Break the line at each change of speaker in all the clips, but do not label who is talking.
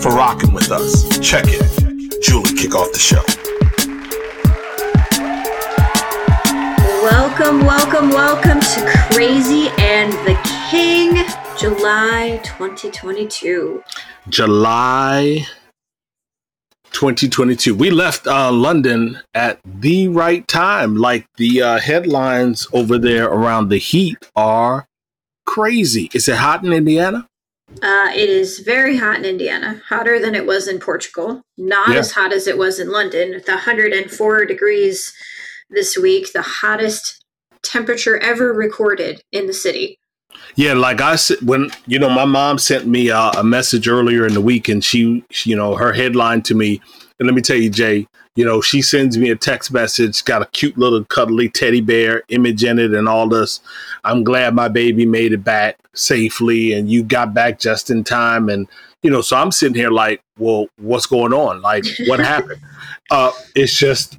for rocking with us. Check it. Julie, kick off the show.
Welcome, welcome, welcome to Crazy and the King, July 2022.
July 2022. We left uh, London at the right time. Like the uh, headlines over there around the heat are crazy. Is it hot in Indiana?
Uh, it is very hot in Indiana, hotter than it was in Portugal. Not yeah. as hot as it was in London. The 104 degrees this week, the hottest temperature ever recorded in the city.
Yeah, like I said, when you know, my mom sent me uh, a message earlier in the week, and she, she, you know, her headline to me. And let me tell you, Jay, you know, she sends me a text message, got a cute little cuddly teddy bear image in it, and all this. I'm glad my baby made it back safely, and you got back just in time. And you know, so I'm sitting here like, well, what's going on? Like, what happened? Uh, it's just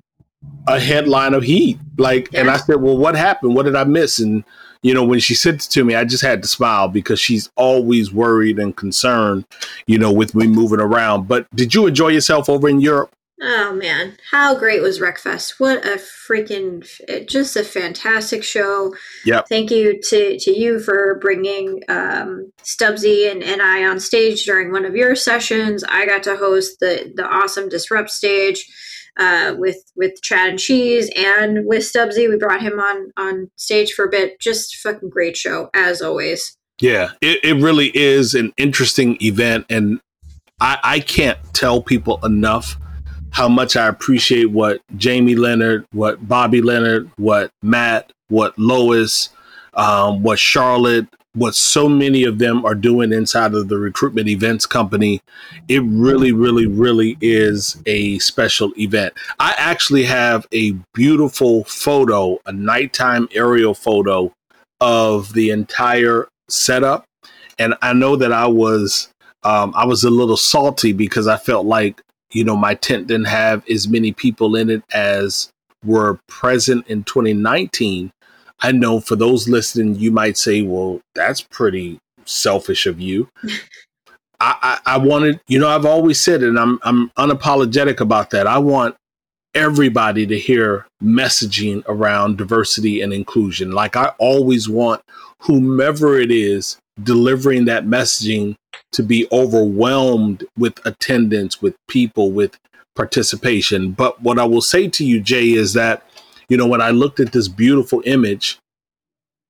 a headline of heat. Like, yeah. and I said, well, what happened? What did I miss? And you know, when she said it to me, I just had to smile because she's always worried and concerned, you know, with me moving around. But did you enjoy yourself over in Europe?
Oh man, how great was RecFest? What a freaking just a fantastic show.
Yeah.
Thank you to to you for bringing um, Stubbsy and, and I on stage during one of your sessions. I got to host the the awesome Disrupt stage uh, with with Chad and Cheese and with Stubbsy. We brought him on on stage for a bit. Just fucking great show as always.
Yeah, it, it really is an interesting event, and I, I can't tell people enough how much I appreciate what Jamie Leonard, what Bobby Leonard, what Matt, what Lois, um, what Charlotte, what so many of them are doing inside of the recruitment events company, it really, really, really is a special event. I actually have a beautiful photo, a nighttime aerial photo of the entire setup. And I know that I was um, I was a little salty because I felt like, you know, my tent didn't have as many people in it as were present in 2019 I know for those listening, you might say, well, that's pretty selfish of you. I, I, I wanted, you know, I've always said it, and I'm I'm unapologetic about that. I want everybody to hear messaging around diversity and inclusion. Like I always want whomever it is delivering that messaging to be overwhelmed with attendance, with people, with participation. But what I will say to you, Jay, is that you know, when I looked at this beautiful image,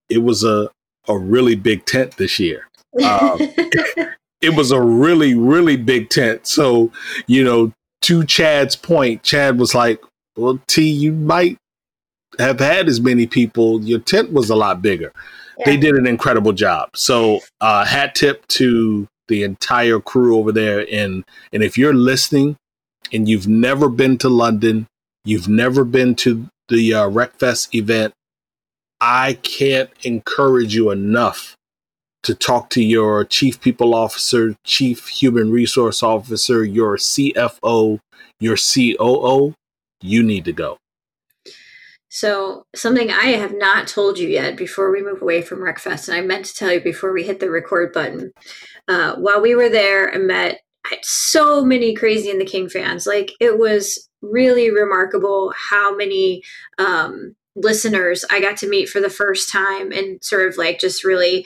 it was a a really big tent this year. Um, it was a really really big tent. So you know, to Chad's point, Chad was like, "Well, T, you might have had as many people. Your tent was a lot bigger." They did an incredible job. So uh, hat tip to the entire crew over there. And and if you're listening and you've never been to London, you've never been to the uh, RecFest event, I can't encourage you enough to talk to your chief people officer, chief human resource officer, your CFO, your COO. You need to go.
So, something I have not told you yet before we move away from RecFest, and I meant to tell you before we hit the record button. Uh, while we were there, I met I so many Crazy and the King fans. Like, it was really remarkable how many um, listeners I got to meet for the first time and sort of like just really.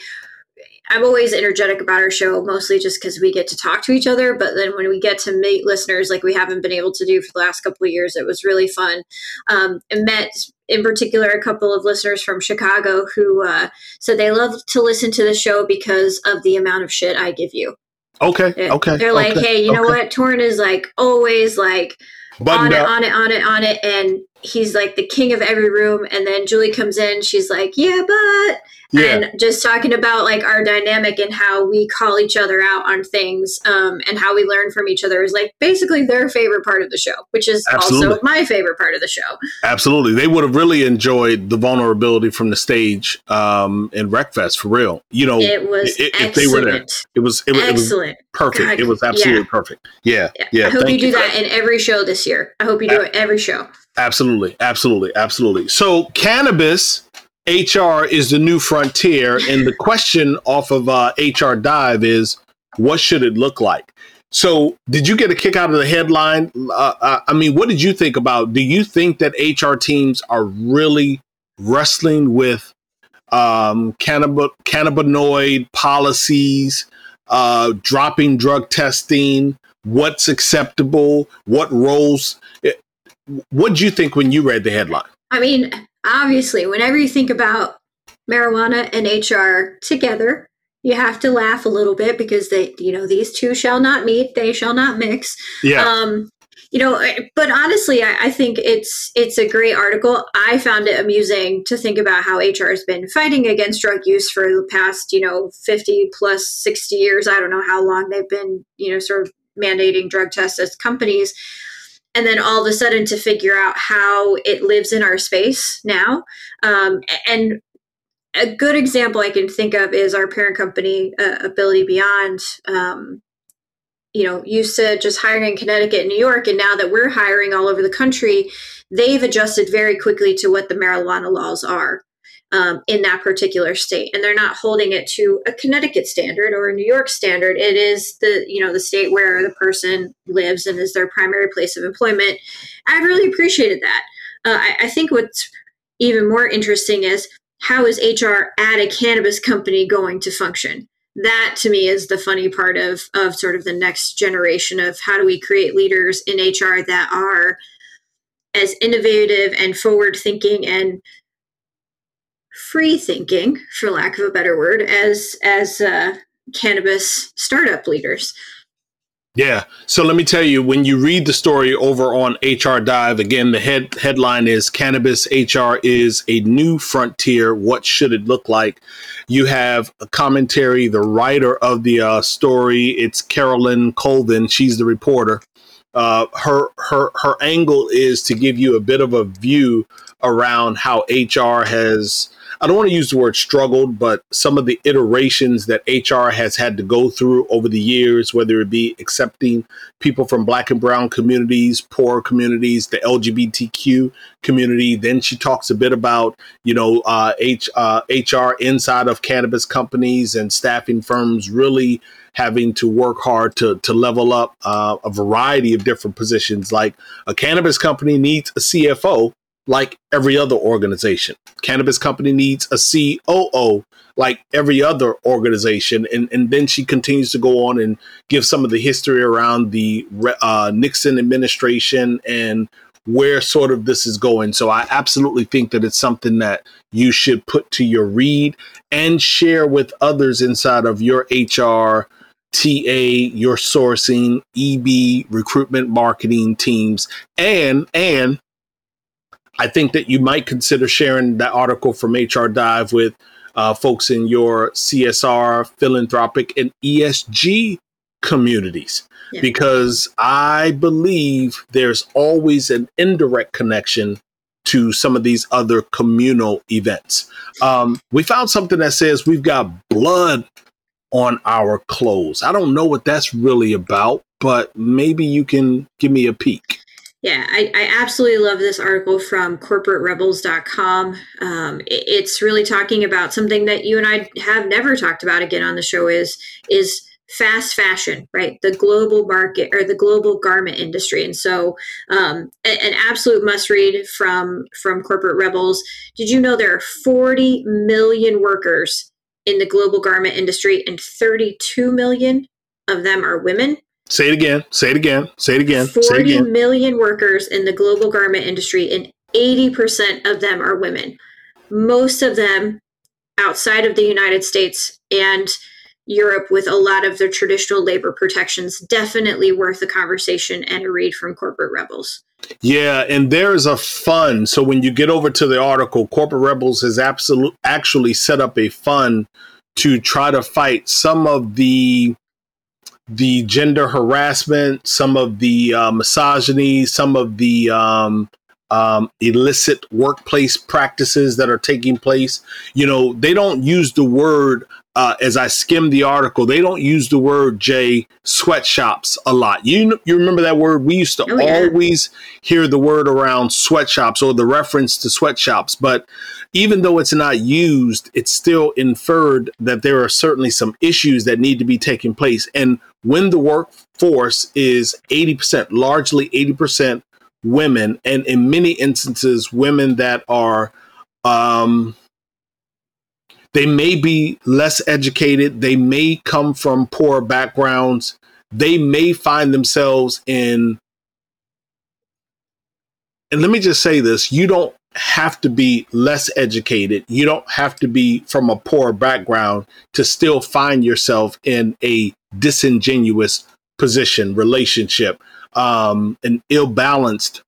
I'm always energetic about our show, mostly just because we get to talk to each other. But then when we get to meet listeners, like we haven't been able to do for the last couple of years, it was really fun. Um, and met in particular a couple of listeners from Chicago who uh, said they love to listen to the show because of the amount of shit I give you.
Okay. Okay.
They're like,
okay,
hey, you okay. know what? Torin is like always like on it, on it, on it, on it, and he's like the king of every room. And then Julie comes in, she's like, yeah, but, yeah. and just talking about like our dynamic and how we call each other out on things um, and how we learn from each other is like basically their favorite part of the show, which is Absolutely. also my favorite part of the show.
Absolutely, they would have really enjoyed the vulnerability from the stage um, in RecFest for real. You know,
it was it, if they were there,
it was it, excellent. It was perfect. God, it was absolutely yeah. perfect. Yeah, yeah. yeah.
I hope you do you that in every show this year. I hope you do it every show.
Absolutely, absolutely, absolutely. So cannabis HR is the new frontier, and the question off of uh, HR Dive is, what should it look like? So, did you get a kick out of the headline? Uh, uh I mean, what did you think about? Do you think that HR teams are really wrestling with um, cannab- cannabinoid policies, uh, dropping drug testing, what's acceptable, what roles? What did you think when you read the headline?
I mean, obviously, whenever you think about marijuana and HR together, you have to laugh a little bit because they, you know, these two shall not meet, they shall not mix.
Yeah.
Um, you know, but honestly, I, I, think it's it's a great article. I found it amusing to think about how HR has been fighting against drug use for the past, you know, fifty plus sixty years. I don't know how long they've been, you know, sort of mandating drug tests as companies and then all of a sudden to figure out how it lives in our space now. Um, and a good example I can think of is our parent company, uh, Ability Beyond. Um, you know, used to just hiring in Connecticut and New York, and now that we're hiring all over the country, they've adjusted very quickly to what the marijuana laws are um, in that particular state. And they're not holding it to a connecticut standard or a new york standard. It is the you know the state where the person lives and is their primary place of employment. I really appreciated that. Uh, I, I think what's even more interesting is how is hr at a cannabis company going to function? That to me is the funny part of of sort of the next generation of how do we create leaders in hr that are as innovative and forward thinking and free thinking, for lack of a better word, as as uh, cannabis startup leaders.
Yeah. So let me tell you, when you read the story over on HR Dive, again, the head headline is Cannabis HR is a new frontier. What should it look like? You have a commentary, the writer of the uh, story, it's Carolyn Colvin. She's the reporter. Uh, her her her angle is to give you a bit of a view around how HR has I don't want to use the word struggled, but some of the iterations that HR has had to go through over the years, whether it be accepting people from black and brown communities, poor communities, the LGBTQ community. Then she talks a bit about, you know, uh, H, uh, HR inside of cannabis companies and staffing firms really having to work hard to, to level up uh, a variety of different positions. Like a cannabis company needs a CFO like every other organization. Cannabis company needs a COO like every other organization. And, and then she continues to go on and give some of the history around the uh, Nixon administration and where sort of this is going. So I absolutely think that it's something that you should put to your read and share with others inside of your HR, TA, your sourcing, EB, recruitment marketing teams, and and I think that you might consider sharing that article from HR Dive with uh, folks in your CSR, philanthropic, and ESG communities. Yeah. Because I believe there's always an indirect connection to some of these other communal events. Um, we found something that says we've got blood on our clothes. I don't know what that's really about, but maybe you can give me a peek.
Yeah, I, I, absolutely love this article from corporaterebels.com. Um, it, it's really talking about something that you and I have never talked about again on the show is is fast fashion, right? The global market or the global garment industry. And so um, an absolute must read from from Corporate Rebels. Did you know there are 40 million workers in the global garment industry and 32 million of them are women?
Say it again. Say it again. Say it again.
Forty
it again.
million workers in the global garment industry, and 80% of them are women. Most of them outside of the United States. And Europe with a lot of their traditional labor protections. Definitely worth a conversation and a read from Corporate Rebels.
Yeah, and there is a fund. So when you get over to the article, Corporate Rebels has absolute actually set up a fund to try to fight some of the the gender harassment, some of the uh, misogyny, some of the um, um, illicit workplace practices that are taking place. You know, they don't use the word uh, as I skimmed the article, they don't use the word J sweatshops a lot. You you remember that word? We used to oh, yeah. always hear the word around sweatshops or the reference to sweatshops, but even though it's not used, it's still inferred that there are certainly some issues that need to be taking place. And when the workforce is 80%, largely 80% women, and in many instances, women that are um, they may be less educated, they may come from poor backgrounds, they may find themselves in. And let me just say this you don't have to be less educated, you don't have to be from a poor background to still find yourself in a disingenuous position, relationship, um, an ill balanced,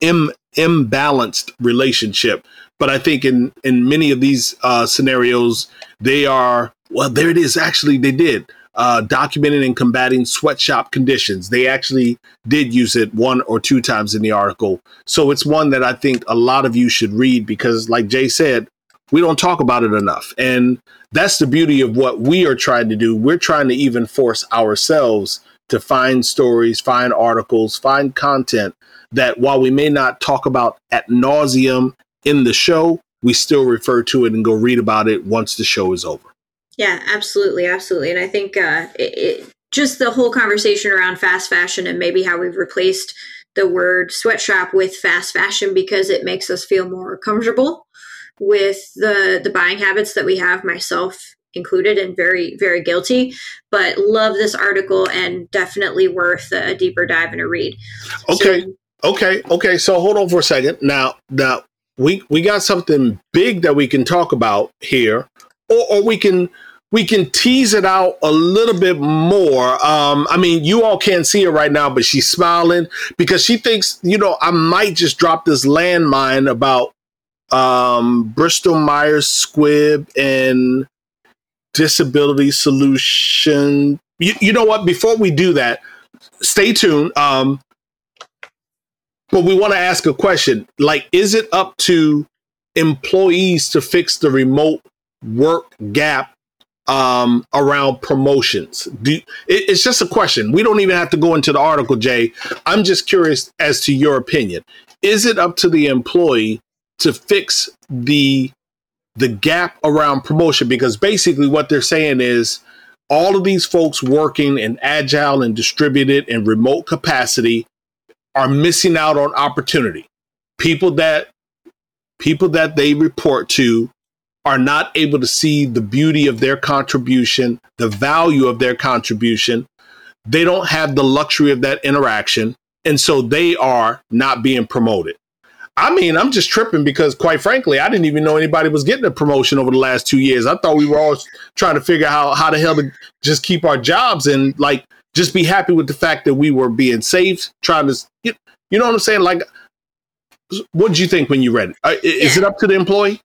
Im- imbalanced relationship but I think in in many of these uh, scenarios, they are well. There it is. Actually, they did uh, documenting and combating sweatshop conditions. They actually did use it one or two times in the article. So it's one that I think a lot of you should read because, like Jay said, we don't talk about it enough. And that's the beauty of what we are trying to do. We're trying to even force ourselves to find stories, find articles, find content that while we may not talk about at nauseum in the show, we still refer to it and go read about it once the show is over.
Yeah, absolutely, absolutely. And I think uh, it, it, just the whole conversation around fast fashion and maybe how we've replaced the word sweatshop with fast fashion because it makes us feel more comfortable with the the buying habits that we have myself included and very very guilty but love this article and definitely worth a deeper dive and a read
okay so, okay okay so hold on for a second now now we we got something big that we can talk about here, or, or we can we can tease it out a little bit more. Um, I mean, you all can't see her right now, but she's smiling because she thinks, you know, I might just drop this landmine about um, Bristol Myers Squibb and disability solution. You, you know what? Before we do that, stay tuned. Um, but we want to ask a question like, is it up to employees to fix the remote work gap um, around promotions? Do, it, it's just a question. We don't even have to go into the article, Jay. I'm just curious as to your opinion. Is it up to the employee to fix the the gap around promotion? Because basically, what they're saying is all of these folks working in agile and distributed and remote capacity are missing out on opportunity. People that people that they report to are not able to see the beauty of their contribution, the value of their contribution. They don't have the luxury of that interaction. And so they are not being promoted. I mean, I'm just tripping because, quite frankly, I didn't even know anybody was getting a promotion over the last two years. I thought we were all trying to figure out how, the hell to just keep our jobs and like just be happy with the fact that we were being saved, trying to, you know what I'm saying? Like, what did you think when you read it? Uh, is yeah. it up to the employee?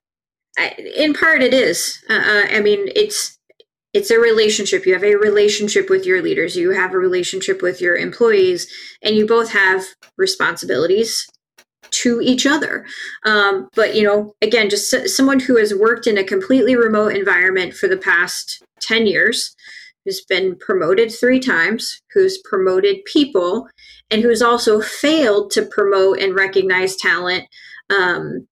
In part, it is. Uh, uh, I mean, it's it's a relationship. You have a relationship with your leaders. You have a relationship with your employees, and you both have responsibilities to each other. Um, but you know, again, just someone who has worked in a completely remote environment for the past ten years who's been promoted three times, who's promoted people, and who's also failed to promote and recognize talent um,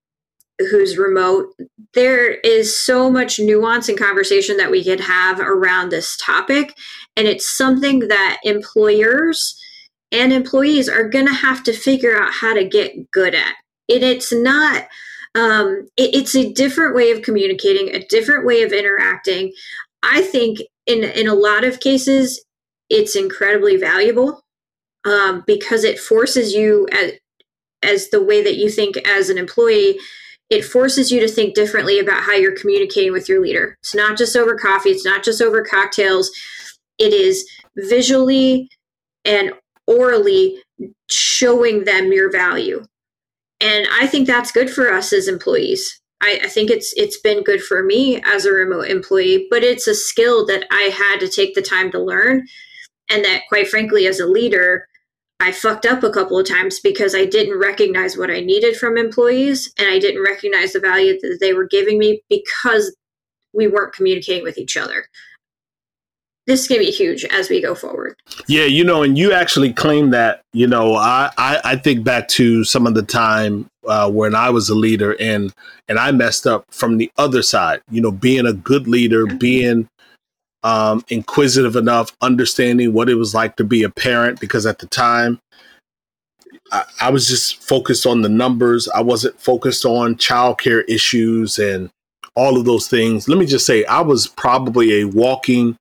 who's remote. There is so much nuance and conversation that we could have around this topic. And it's something that employers and employees are going to have to figure out how to get good at. And it's not, um, it, it's a different way of communicating, a different way of interacting. I think in in a lot of cases it's incredibly valuable um, because it forces you as as the way that you think as an employee it forces you to think differently about how you're communicating with your leader. It's not just over coffee, it's not just over cocktails. It is visually and orally showing them your value. And I think that's good for us as employees. I, I, think it's it's been good for me as a remote employee, but it's a skill that I had to take the time to learn. And that quite frankly, as a leader, I fucked up a couple of times because I didn't recognize what I needed from employees and I didn't recognize the value that they were giving me because we weren't communicating with each other. This is going to be huge as we go forward.
Yeah, you know, and you actually claim that, you know, I, I, I think back to some of the time uh, when I was a leader and and I messed up from the other side, you know, being a good leader, mm-hmm. being um, inquisitive enough, understanding what it was like to be a parent, because at the time, I, I was just focused on the numbers. I wasn't focused on childcare issues and all of those things. Let me just say, I was probably a walking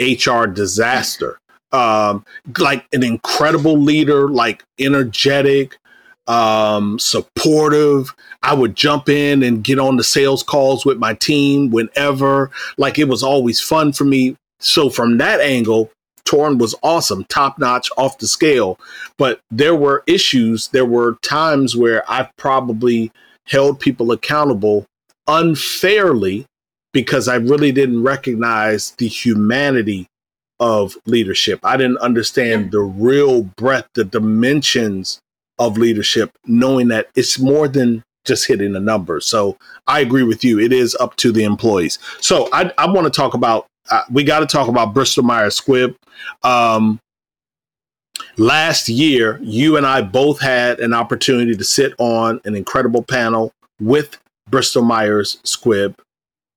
HR disaster. Um, like an incredible leader, like energetic, um, supportive. I would jump in and get on the sales calls with my team whenever. Like it was always fun for me. So from that angle, Torin was awesome, top notch, off the scale. But there were issues. There were times where I probably held people accountable unfairly because I really didn't recognize the humanity of leadership. I didn't understand the real breadth, the dimensions of leadership, knowing that it's more than just hitting a number. So I agree with you. It is up to the employees. So I, I want to talk about, uh, we got to talk about Bristol Myers Squibb. Um, last year, you and I both had an opportunity to sit on an incredible panel with Bristol Myers Squibb.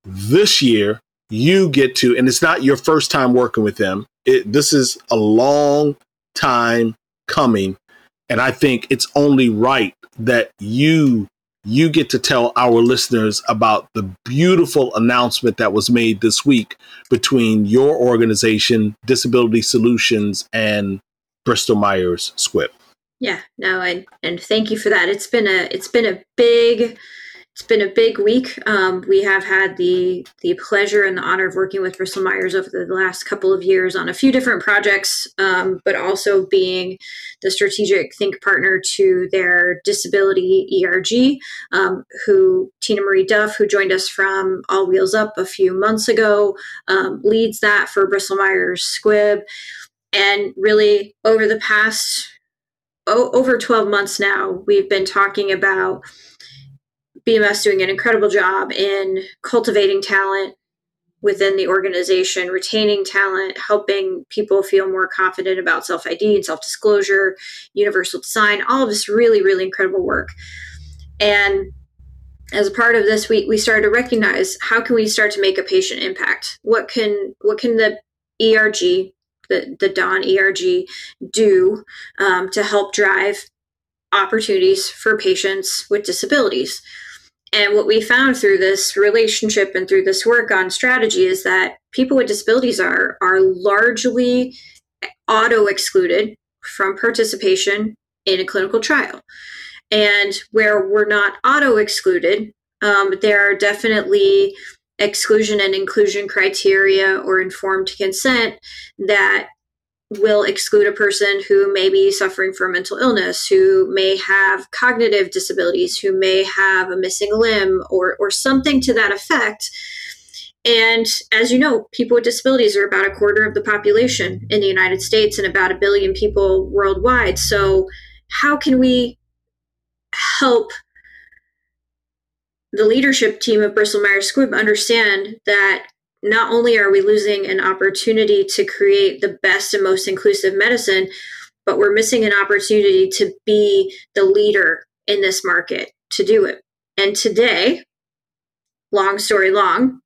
This year, you get to, and it's not your first time working with them. It, this is a long time coming and I think it's only right that you you get to tell our listeners about the beautiful announcement that was made this week between your organization, Disability Solutions, and Bristol Myers Squibb.
Yeah, no, and and thank you for that. It's been a it's been a big it's been a big week. Um, we have had the the pleasure and the honor of working with Bristol Myers over the last couple of years on a few different projects, um, but also being the strategic think partner to their disability ERG, um, who Tina Marie Duff, who joined us from All Wheels Up a few months ago, um, leads that for Bristol Myers Squibb, and really over the past over 12 months now, we've been talking about BMS doing an incredible job in cultivating talent within the organization, retaining talent, helping people feel more confident about self ID and self disclosure, universal design, all of this really, really incredible work. And as a part of this, we, we started to recognize how can we start to make a patient impact? What can what can the ERG, the, the Dawn ERG, do um, to help drive opportunities for patients with disabilities? And what we found through this relationship and through this work on strategy is that people with disabilities are are largely auto excluded from participation in a clinical trial. And where we're not auto excluded, um, there are definitely exclusion and inclusion criteria or informed consent that will exclude a person who may be suffering from mental illness, who may have cognitive disabilities, who may have a missing limb or, or something to that effect. And as you know, people with disabilities are about a quarter of the population in the United States and about a billion people worldwide. So, how can we help the leadership team of Bristol Myers Squibb understand that not only are we losing an opportunity to create the best and most inclusive medicine, but we're missing an opportunity to be the leader in this market to do it. And today, long story long,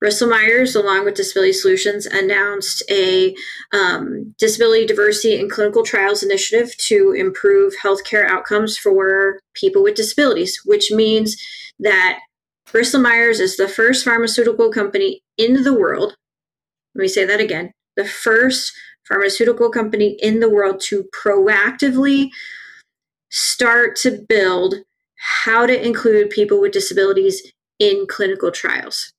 Bristol Myers, along with Disability Solutions, announced a um, disability diversity and clinical trials initiative to improve healthcare outcomes for people with disabilities, which means that Bristol Myers is the first pharmaceutical company in the world. Let me say that again. The first pharmaceutical company in the world to proactively start to build how to include people with disabilities in clinical trials.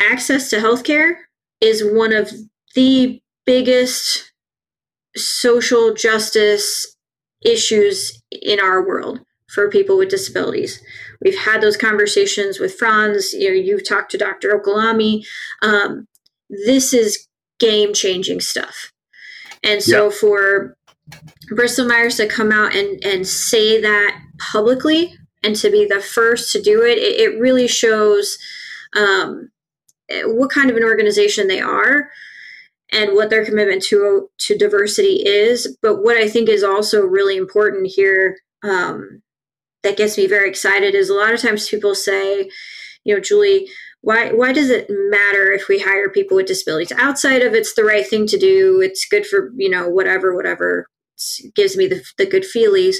Access to healthcare is one of the biggest social justice issues in our world for people with disabilities. We've had those conversations with Franz. You know, you've talked to Dr. Okulami. Um, this is game changing stuff. And so for Bristol Myers to come out and, and say that publicly and to be the first to do it, it, it really shows um, what kind of an organization they are and what their commitment to to diversity is. But what I think is also really important here um, that gets me very excited is a lot of times people say, you know, Julie, why why does it matter if we hire people with disabilities outside of it's the right thing to do? It's good for you know whatever whatever gives me the, the good feelies.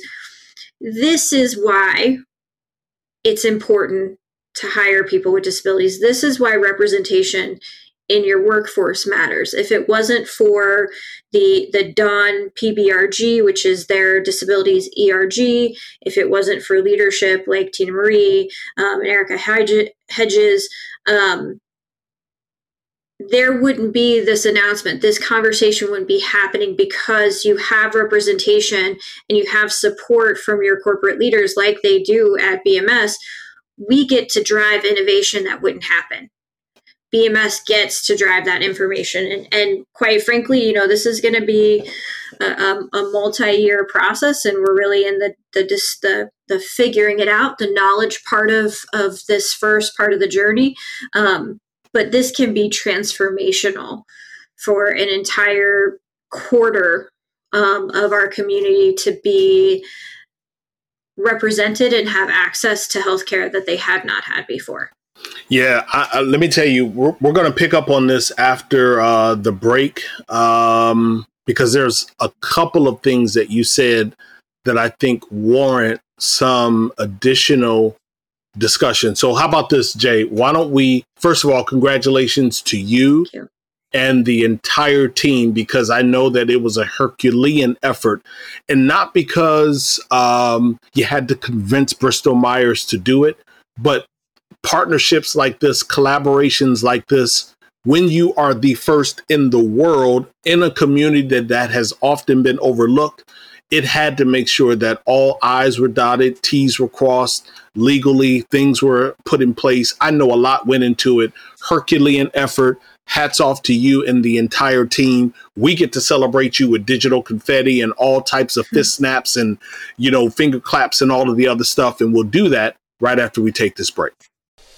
This is why it's important to hire people with disabilities. This is why representation in your workforce matters. If it wasn't for the the DAWN PBRG, which is their disabilities ERG, if it wasn't for leadership like Tina Marie um, and Erica Hedges, um, there wouldn't be this announcement. This conversation wouldn't be happening because you have representation and you have support from your corporate leaders like they do at BMS. We get to drive innovation that wouldn't happen BMS gets to drive that information. And, and quite frankly, you know, this is going to be a, a, multi-year process, and we're really in the the the the figuring it out, the knowledge part of of this first part of the journey. Um, but this can be transformational for an entire quarter um, of our community to be represented and have access to healthcare that they have not had before.
Yeah, I, I, let me tell you, we're, we're going to pick up on this after uh, the break um, because there's a couple of things that you said that I think warrant some additional discussion. So, how about this, Jay? Why don't we, first of all, congratulations to you, you. and the entire team because I know that it was a Herculean effort, and not because um, you had to convince Bristol Myers to do it, but partnerships like this, collaborations like this, when you are the first in the world in a community that, that has often been overlooked, it had to make sure that all I's were dotted, T's were crossed, legally things were put in place. I know a lot went into it. Herculean effort. Hats off to you and the entire team. We get to celebrate you with digital confetti and all types of fist hmm. snaps and, you know, finger claps and all of the other stuff. And we'll do that right after we take this break.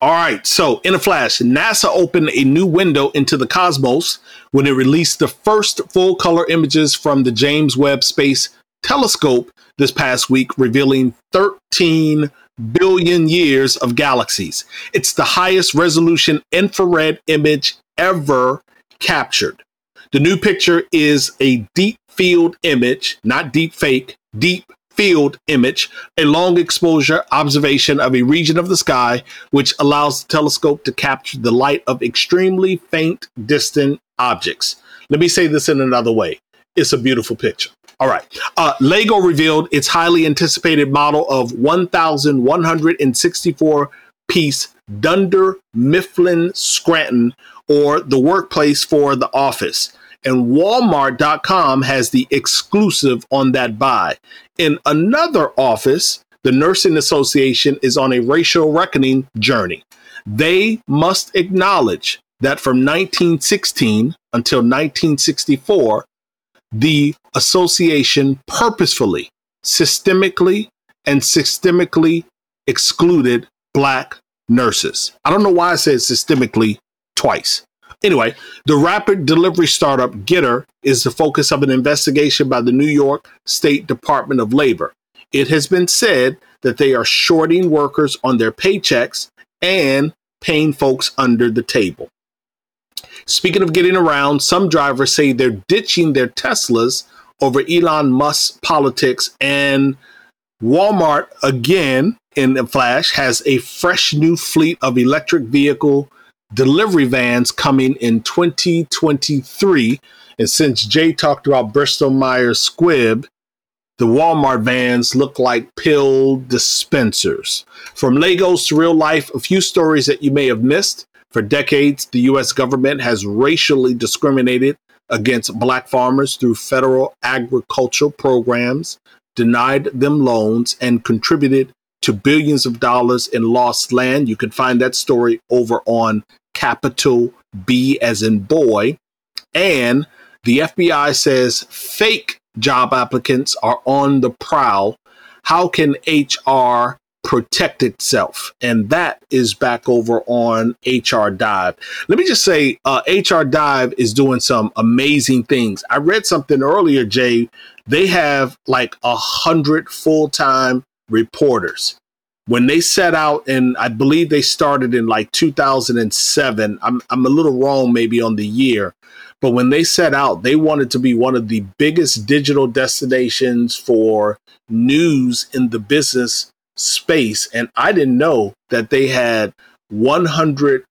All right, so in a flash, NASA opened a new window into the cosmos when it released the first full color images from the James Webb Space Telescope this past week, revealing 13 billion years of galaxies. It's the highest resolution infrared image ever captured. The new picture is a deep field image, not deep fake, deep field image, a long exposure observation of a region of the sky, which allows the telescope to capture the light of extremely faint, distant objects. Let me say this in another way it's a beautiful picture. All right. Uh, Lego revealed its highly anticipated model of 1,164 piece Dunder Mifflin Scranton, or the workplace for the office and Walmart.com has the exclusive on that buy. In another office, the Nursing Association is on a racial reckoning journey. they must acknowledge that from 1916 until 1964, the association purposefully, systemically, and systemically excluded black nurses. I don't know why I said systemically twice. Anyway, the rapid delivery startup Getir is the focus of an investigation by the New York State Department of Labor. It has been said that they are shorting workers on their paychecks and paying folks under the table. Speaking of getting around, some drivers say they're ditching their Teslas over Elon Musk's politics, and Walmart, again in a flash, has a fresh new fleet of electric vehicle delivery vans coming in 2023. And since Jay talked about Bristol Myers Squibb, the Walmart vans look like pill dispensers. From Legos to real life, a few stories that you may have missed. For decades, the U.S. government has racially discriminated against black farmers through federal agricultural programs, denied them loans, and contributed to billions of dollars in lost land. You can find that story over on capital B as in boy. And the FBI says fake job applicants are on the prowl. How can HR protect itself? And that is back over on HR Dive. Let me just say, uh, HR Dive is doing some amazing things. I read something earlier, Jay. They have like a hundred full time reporters. When they set out, and I believe they started in like 2007. I'm, I'm a little wrong maybe on the year, but when they set out, they wanted to be one of the biggest digital destinations for news in the business space. And I didn't know that they had 100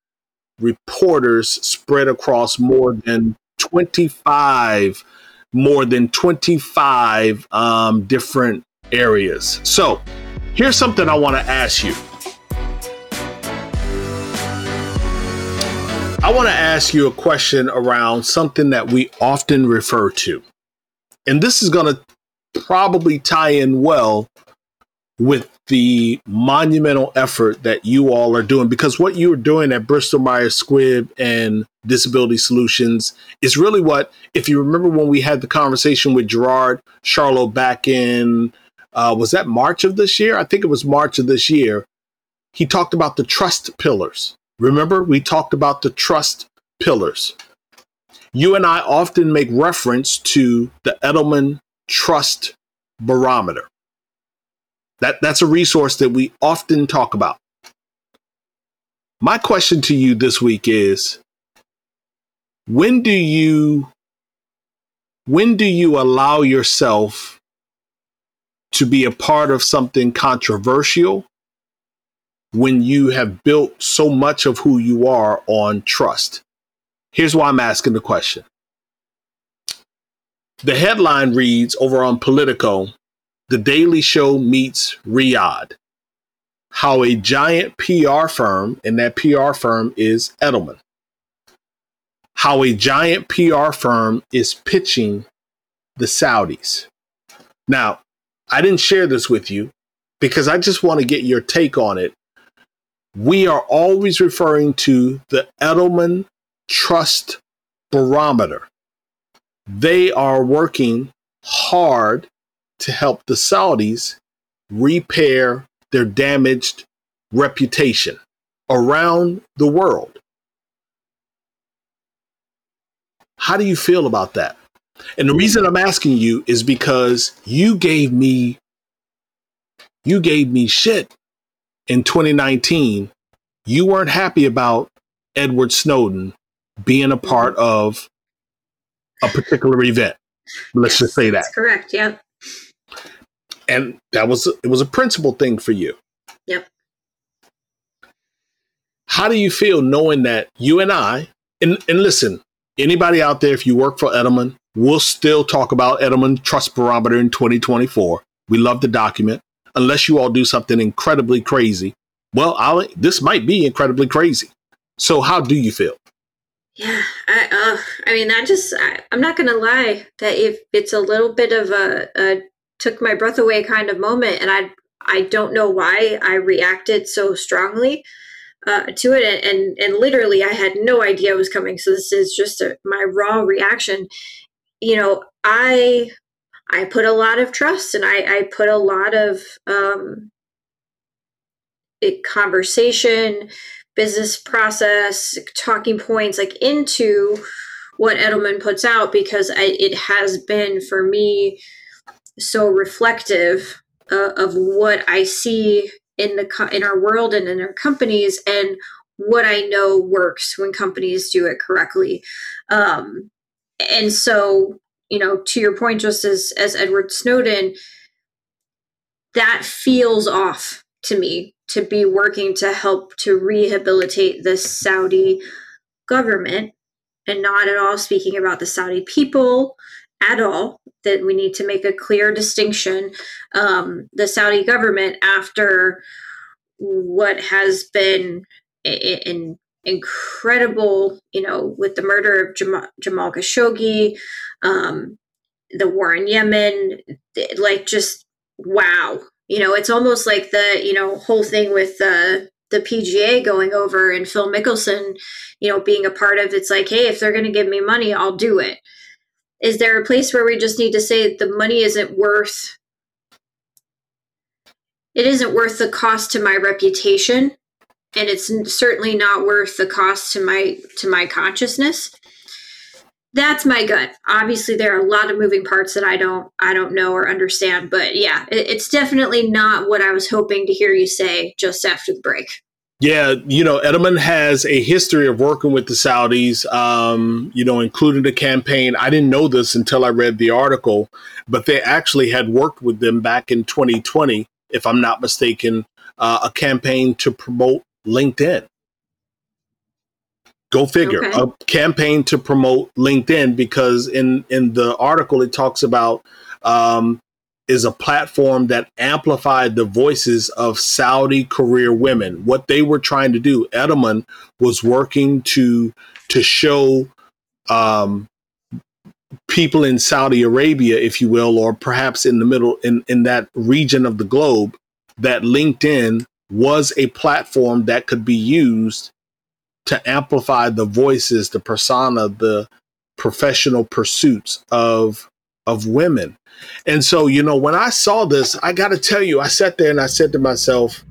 reporters spread across more than 25 more than 25 um, different areas so here's something i want to ask you I want to ask you a question around something that we often refer to. And this is going to probably tie in well with the monumental effort that you all are doing because what you are doing at Bristol Myers Squibb and Disability Solutions is really what, if you remember when we had the conversation with Gerard Charlo back in, uh, was that March of this year? I think it was March of this year. He talked about the trust pillars Remember, we talked about the trust pillars. You and I often make reference to the Edelman Trust Barometer. That, that's a resource that we often talk about. My question to you this week is when do you when do you allow yourself to be a part of something controversial when you have built so much of who you are on trust? Here's why I'm asking the question. The headline reads over on Politico The Daily Show meets Riyadh. How a giant PR firm, and that PR firm is Edelman, how a giant PR firm is pitching the Saudis. Now, I didn't share this with you because I just want to get your take on it we are always referring to the Edelman Trust Barometer. They are working hard to help the Saudis repair their damaged reputation around the world. How do you feel about that? And the reason I'm asking you is because you gave me you gave me shit in 2019, you weren't happy about Edward Snowden being a part of a particular event. Let's yes, just say that.
correct. Yeah.
And that was it was a principal thing for you.
Yep.
How do you feel knowing that you and I and, and listen, anybody out there, if you work for Edelman, we'll still talk about Edelman Trust Barometer in 2024. We love the document unless you all do something incredibly crazy. Well, I'll, this might be incredibly crazy. So, how do you feel?
Yeah, I, uh, I mean, I just, I, am not going to lie that if it's a little bit of a, a took my breath away kind of moment, and I, I don't know why I reacted so strongly, uh, to it, and and literally I had no idea it was coming. So this is just a, my raw reaction. You know, I I put a lot of trust and I, I put a lot of um, conversation, business process, talking points like into what Edelman puts out because I, it has been for me so reflective uh, of what I see in the in our world and in our companies and what I know works when companies do it correctly. Um, and so, you know, to your point, just as as Edward Snowden, that feels off to me to be working to help to rehabilitate the Saudi government and not at all speaking about the Saudi people at all. That we need to make a clear distinction. Um, the Saudi government, after what has been an incredible, you know, with the murder of Jamal, Jamal Khashoggi, um, the war in Yemen, like just wow. You know, it's almost like the you know whole thing with the the PGA going over and Phil Mickelson, you know, being a part of. It's like, hey, if they're going to give me money, I'll do it. Is there a place where we just need to say the money isn't worth it isn't worth the cost to my reputation and it's certainly not worth the cost to my to my consciousness. That's my gut. Obviously there are a lot of moving parts that i don't i don't know or understand but yeah it, it's definitely not what i was hoping to hear you say just after the break.
Yeah, you know, Edelman has a history of working with the Saudis, um, you know, including the campaign. I didn't know this until I read the article, but they actually had worked with them back in 2020, if I'm not mistaken, uh, a campaign to promote LinkedIn. Go figure, okay. a campaign to promote LinkedIn because in in the article it talks about um, is a platform that amplified the voices of Saudi career women. What they were trying to do, Edelman was working to to show um, people in Saudi Arabia, if you will, or perhaps in the middle in, in that region of the globe, that LinkedIn was a platform that could be used to amplify the voices, the persona, the professional pursuits of of women. And so, you know, when I saw this, I got to tell you, I sat there and I said to myself,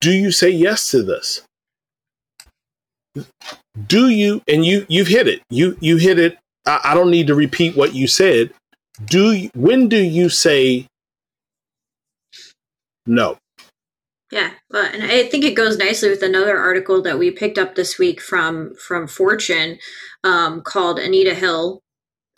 do you say yes to this? Do you and you you've hit it. You you hit it. I, I don't need to repeat what you said. Do when do you say no?
Yeah, well, and I think it goes nicely with another article that we picked up this week from from Fortune um, called Anita Hill.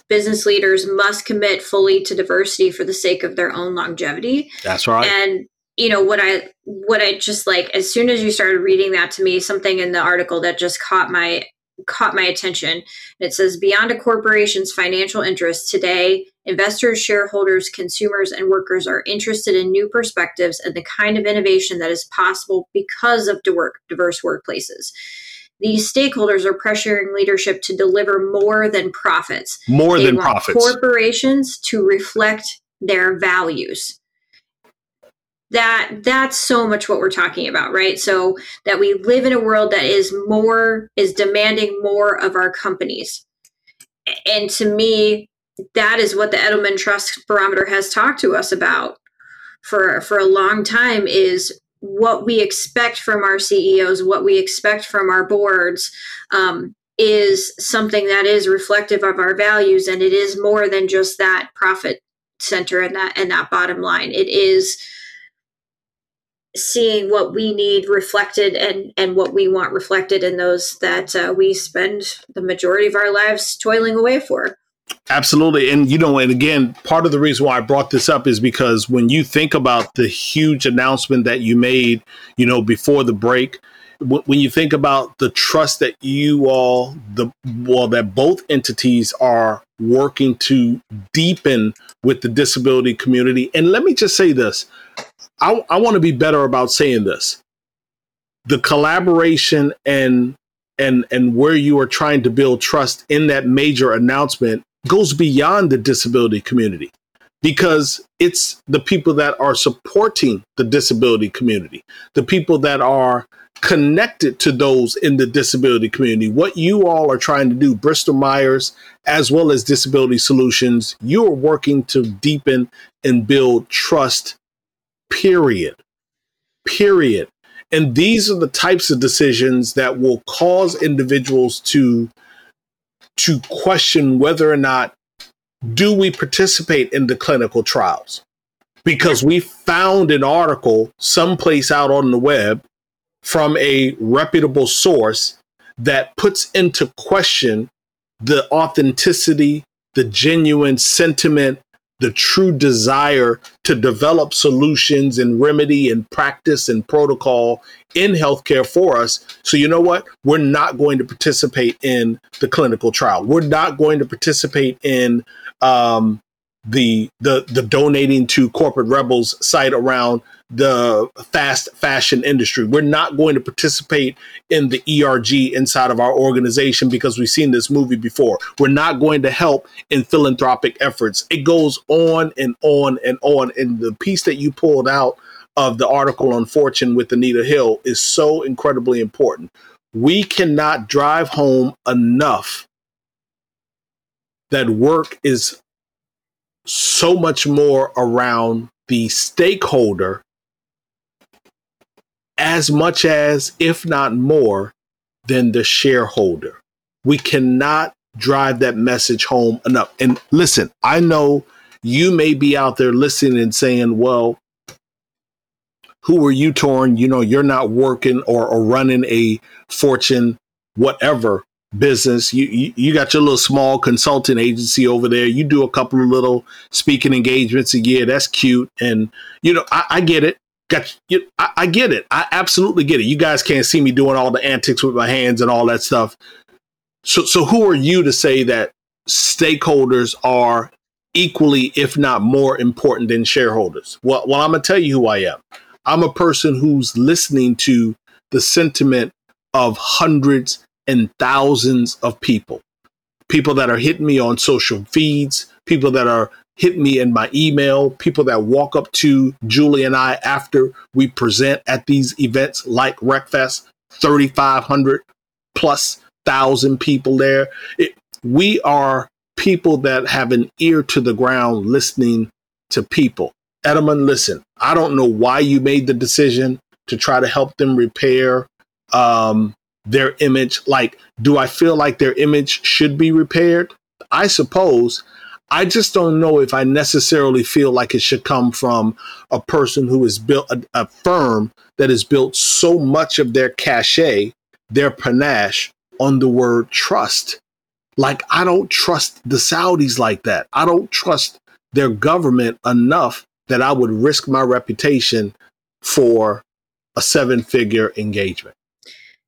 Business leaders must commit fully to diversity for the sake of their own longevity.
That's right.
And you know what I what I just like as soon as you started reading that to me, something in the article that just caught my caught my attention. It says beyond a corporation's financial interests today, investors, shareholders, consumers, and workers are interested in new perspectives and the kind of innovation that is possible because of diverse workplaces. These stakeholders are pressuring leadership to deliver more than profits.
More they than profits.
Corporations to reflect their values that that's so much what we're talking about right so that we live in a world that is more is demanding more of our companies and to me that is what the edelman trust barometer has talked to us about for for a long time is what we expect from our ceos what we expect from our boards um, is something that is reflective of our values and it is more than just that profit center and that and that bottom line. It is seeing what we need reflected and and what we want reflected in those that uh, we spend the majority of our lives toiling away for
absolutely. And you know and again part of the reason why i brought this up is because when you think about the huge announcement that you made you know before the break when you think about the trust that you all the well that both entities are working to deepen with the disability community. And let me just say this. I, I want to be better about saying this. The collaboration and and and where you are trying to build trust in that major announcement goes beyond the disability community because it's the people that are supporting the disability community, the people that are connected to those in the disability community. What you all are trying to do, Bristol Myers, as well as Disability Solutions, you are working to deepen and build trust, period. Period. And these are the types of decisions that will cause individuals to to question whether or not do we participate in the clinical trials? Because we found an article someplace out on the web from a reputable source that puts into question the authenticity, the genuine sentiment, the true desire to develop solutions and remedy and practice and protocol in healthcare for us. So, you know what? We're not going to participate in the clinical trial. We're not going to participate in um, the the the donating to corporate rebels site around the fast fashion industry. We're not going to participate in the ERG inside of our organization because we've seen this movie before. We're not going to help in philanthropic efforts. It goes on and on and on. And the piece that you pulled out of the article on Fortune with Anita Hill is so incredibly important. We cannot drive home enough that work is so much more around the stakeholder as much as, if not more, than the shareholder. We cannot drive that message home enough. And listen, I know you may be out there listening and saying, well, who are you, Torin? You know, you're not working or, or running a fortune, whatever business. You, you, you got your little small consulting agency over there. You do a couple of little speaking engagements a year. That's cute. And you know, I, I get it. Got you, I, I get it. I absolutely get it. You guys can't see me doing all the antics with my hands and all that stuff. So, so who are you to say that stakeholders are equally, if not more important than shareholders? Well, well, I'm gonna tell you who I am. I'm a person who's listening to the sentiment of hundreds and thousands of people. People that are hitting me on social feeds, people that are hitting me in my email, people that walk up to Julie and I after we present at these events like RecFest, 3,500 plus thousand people there. It, we are people that have an ear to the ground listening to people. Edelman, listen, I don't know why you made the decision to try to help them repair um, their image. Like, do I feel like their image should be repaired? I suppose. I just don't know if I necessarily feel like it should come from a person who has built a, a firm that has built so much of their cachet, their panache on the word trust. Like, I don't trust the Saudis like that. I don't trust their government enough that I would risk my reputation for a seven figure engagement.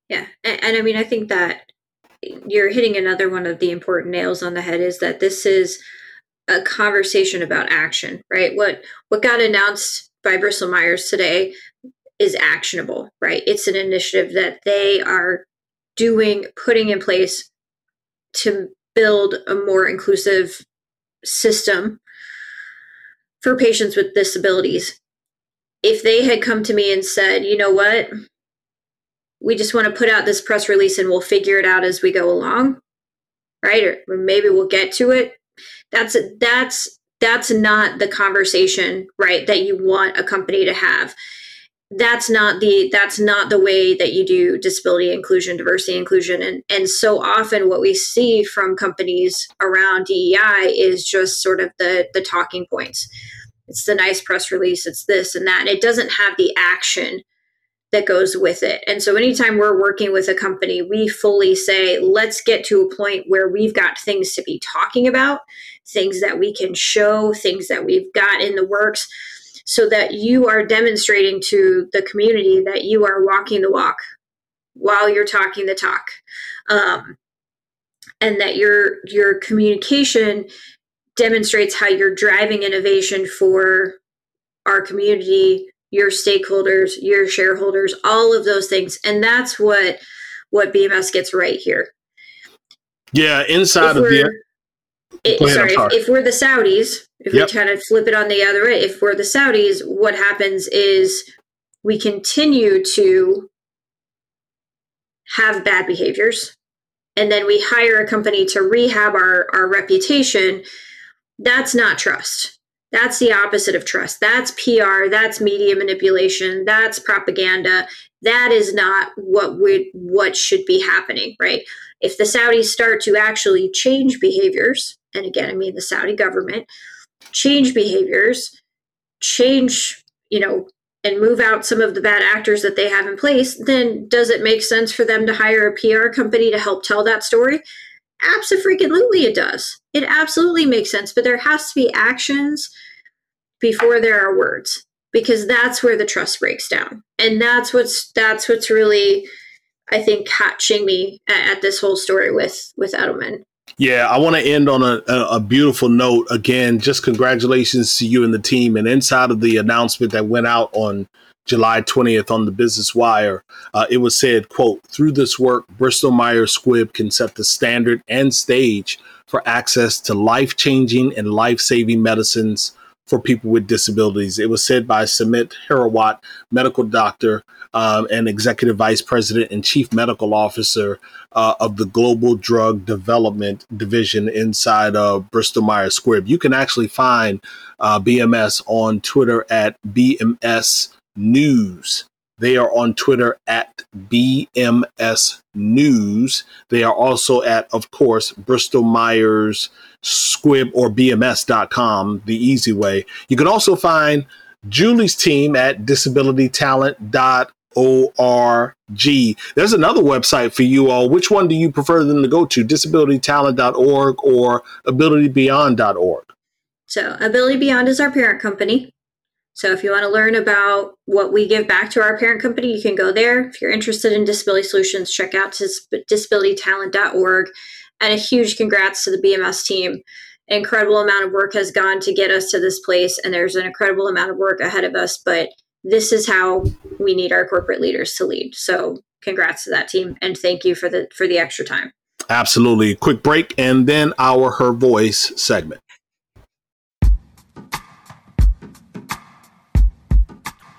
Yeah. And, and I mean, I think that you're hitting another one of the important nails on the head is that this is a conversation about action, right? What what got announced by Bristol Myers today is actionable, right? It's an initiative that they are doing, putting in place to build a more inclusive system for patients with disabilities. If they had come to me and said, you know what, we just want to put out this press release and we'll figure it out as we go along right or maybe we'll get to it that's that's that's not the conversation right that you want a company to have. That's not the that's not the way that you do disability inclusion diversity inclusion and and so often what we see from companies around DEI is just sort of the the talking points. It's the nice press release it's this and that and it doesn't have the action that goes with it. And so anytime we're working with a company, we fully say, let's get to a point where we've got things to be talking about, things that we can show, things that we've got in the works, so that you are demonstrating to the community that you are walking the walk while you're talking the talk. Um, and that your your communication demonstrates how you're driving innovation for our community your stakeholders, your shareholders, all of those things. And that's what what BMS gets right here.
Yeah, inside
if
of the
it,
ahead,
sorry,
sorry.
If, if we're the Saudis, if
Yep.
we kind of flip it on the other way, if we're the Saudis, what happens is we continue to have bad behaviors and then we hire a company to rehab our, our reputation. That's not trust. That's the opposite of trust. That's PR. That's media manipulation. That's propaganda. That is not what we what should be happening, right? If the Saudis start to actually change behaviors, and again, I mean the Saudi government, change behaviors, change, you know, and move out some of the bad actors that they have in place, then does it make sense for them to hire a PR company to help tell that story? Absolutely, it does. It absolutely makes sense, but there has to be actions before there are words because that's where the trust breaks down, and that's what's that's what's really, I think, catching me at, at this whole story with with Edelman.
Yeah, I want to end on a, a, a beautiful note. Again, just congratulations to you and the team. And inside of the announcement that went out on July 20th on the Business Wire, uh, it was said, quote, through this work, Bristol Myers Squibb can set the standard and stage for access to life-changing and life-saving medicines for people with disabilities. It was said by Samit Hirawat, medical doctor um, and executive vice president and chief medical officer uh, of the Global Drug Development Division inside of Bristol Myers Squibb. You can actually find uh, BMS on Twitter at BMS News. They are on Twitter at BMS News. They are also at, of course, Bristol Myers Squibb or BMS.com, the easy way. You can also find Julie's team at disabilitytalent.org. There's another website for you all. Which one do you prefer them to go to? Disabilitytalent.org or abilitybeyond.org?
So, Ability Beyond is our parent company. So, if you want to learn about what we give back to our parent company, you can go there. If you're interested in disability solutions, check out dis- disabilitytalent.org. And a huge congrats to the BMS team. An incredible amount of work has gone to get us to this place, and there's an incredible amount of work ahead of us. But this is how we need our corporate leaders to lead. So, congrats to that team, and thank you for the for the extra time.
Absolutely. Quick break, and then our Her Voice segment.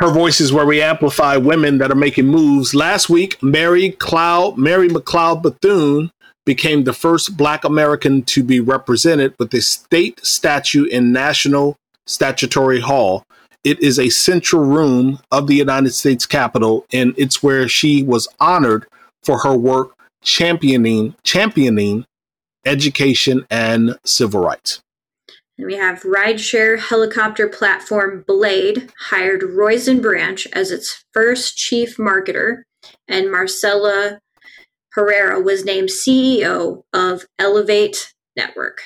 Her voice is where we amplify women that are making moves. Last week, Mary Cloud, Mary McLeod Bethune became the first Black American to be represented with a state statue in National Statuary Hall. It is a central room of the United States Capitol, and it's where she was honored for her work championing championing education and civil rights.
And we have rideshare helicopter platform Blade hired Royzen Branch as its first chief marketer, and Marcela Herrera was named CEO of Elevate Network.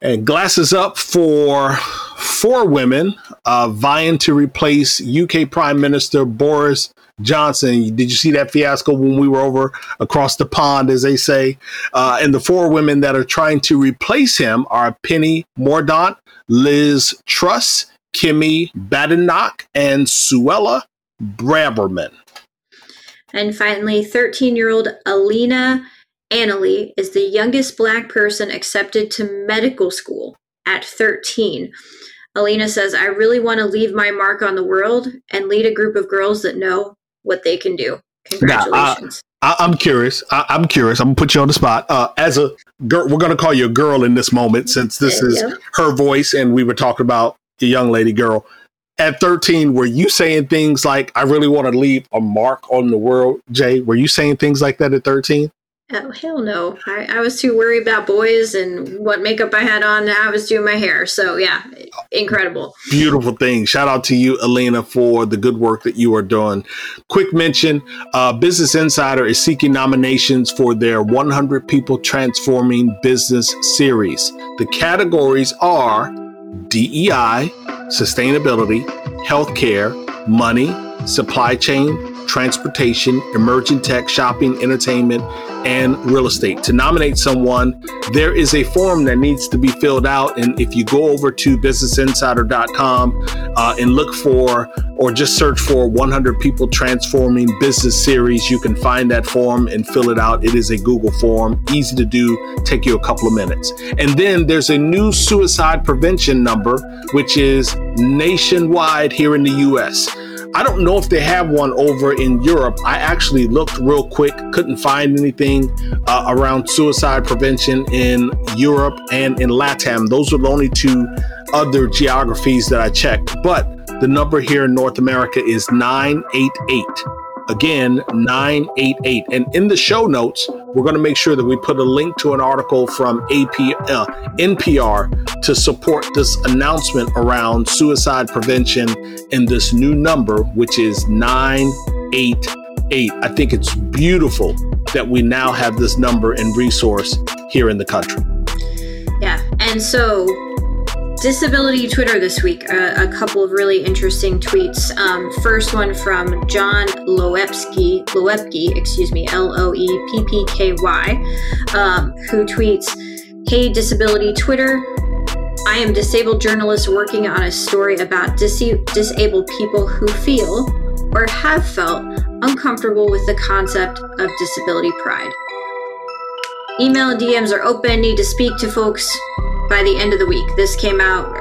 And glasses up for four women uh, vying to replace UK Prime Minister Boris Johnson. Did you see that fiasco when we were over across the pond, as they say? Uh, and the four women that are trying to replace him are Penny Mordaunt, Liz Truss, Kemi Badenoch, and Suella Braverman.
And finally, 13 year old Alena Analeigh is the youngest black person accepted to medical school at 13. Alena says, I really want to leave my mark on the world and lead a group of girls that know what they can do. Congratulations.
I, I'm curious. I, I'm curious. I'm gonna put you on the spot. Uh, as a girl, we're gonna call you a girl in this moment since this is
go.
her voice, and we were talking about a young lady girl. At 13, were you saying things like, "I really want to leave a mark on the world"? Jay, were you saying things like that at 13?
Oh hell no! I, I was too worried about boys and what makeup I had on. I was doing my hair, so yeah, incredible.
Beautiful thing. Shout out to you, Elena, for the good work that you are doing. Quick mention: uh, Business Insider is seeking nominations for their 100 People Transforming Business series. The categories are DEI, sustainability, healthcare, money, supply chain, transportation, emerging tech, shopping, entertainment, and real estate. To nominate someone, there is a form that needs to be filled out. And if you go over to businessinsider.com uh, and look for or just search for 100 People Transforming Business Series, you can find that form and fill it out. It is a Google form, easy to do, take you a couple of minutes. And then there's a new suicide prevention number, which is nationwide here in the US. I don't know if they have one over in Europe. I actually looked real quick, couldn't find anything uh, around suicide prevention in Europe and in LATAM. Those are the only two other geographies that I checked. But the number here in North America is 988. Again, 988. And in the show notes, we're going to make sure that we put a link to an article from AP, uh, NPR to support this announcement around suicide prevention in this new number, which is 988. I think it's beautiful that we now have this number and resource here in the country.
Yeah. And so disability Twitter this week. Uh, a couple of really interesting tweets. Um, first one from John Loepsky, Loeppky, excuse me, L O E P P K Y, um, who tweets, "Hey, disability Twitter." I am disabled journalist working on a story about dis- disabled people who feel or have felt uncomfortable with the concept of disability pride. Email DMs are open. Need to speak to folks by the end of the week. This came out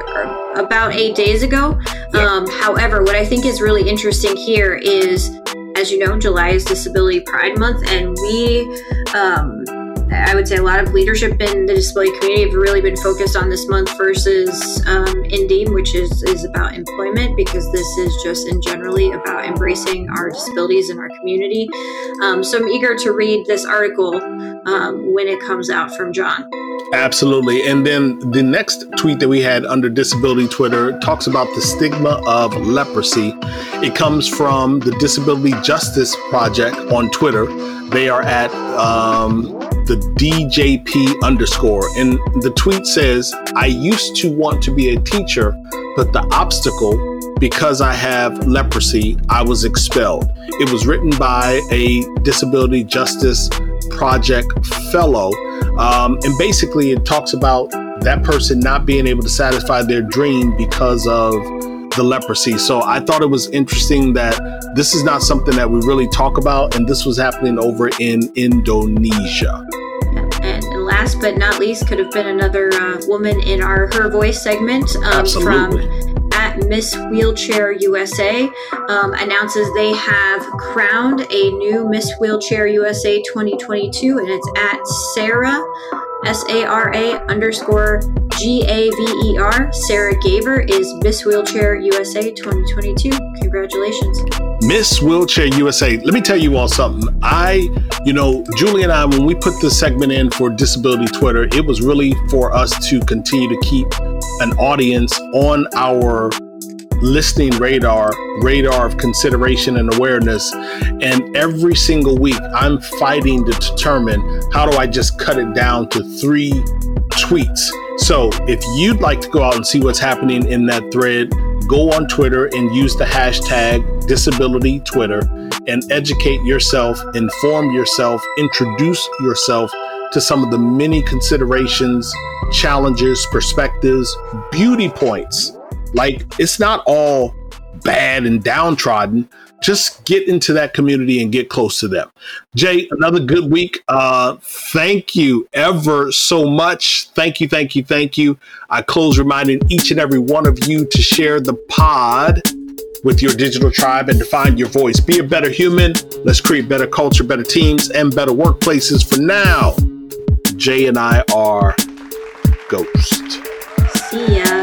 about eight days ago. Yeah. Um, however, what I think is really interesting here is, as you know, July is Disability Pride Month, and we, um, I would say, a lot of leadership in the disability community have really been focused on this month versus um, NDEAM, which is is about employment, because this is just in generally about embracing our disabilities in our community. Um, so I'm eager to read this article um, when it comes out from John.
Absolutely. And then the next tweet that we had under disability Twitter talks about the stigma of leprosy. It comes from the Disability Justice Project on Twitter. They are at um, the DJP underscore. And the tweet says, I used to want to be a teacher, but the obstacle because I have leprosy, I was expelled. It was written by a Disability Justice Project fellow um, and basically, it talks about that person not being able to satisfy their dream because of the leprosy. So I thought it was interesting that this is not something that we really talk about, and this was happening over in Indonesia.
And last but not least, could have been another uh, woman in our Her Voice segment um, from at Miss Wheelchair USA um, announces they have crowned a new Miss Wheelchair USA 2022, and it's at Sarah, S A R A underscore G A V E R. Sara Gaver is Miss Wheelchair USA 2022. Congratulations.
Miss Wheelchair USA. Let me tell you all something. I, you know, Julie and I, when we put this segment in for Disability Twitter, it was really for us to continue to keep an audience on our listening radar, radar of consideration and awareness. And every single week, I'm fighting to determine how do I just cut it down to three tweets. So if you'd like to go out and see what's happening in that thread, go on Twitter and use the hashtag disability Twitter and educate yourself, inform yourself, introduce yourself to some of the many considerations, challenges, perspectives, beauty points. Like it's not all bad and downtrodden. Just get into that community and get close to them. Jay, another good week. Uh, thank you ever so much. Thank you, thank you, thank you. I close reminding each and every one of you to share the pod with your digital tribe and define your voice. Be a better human. Let's create better culture, better teams, and better workplaces. For now, Jay and I are Ghost.
See ya.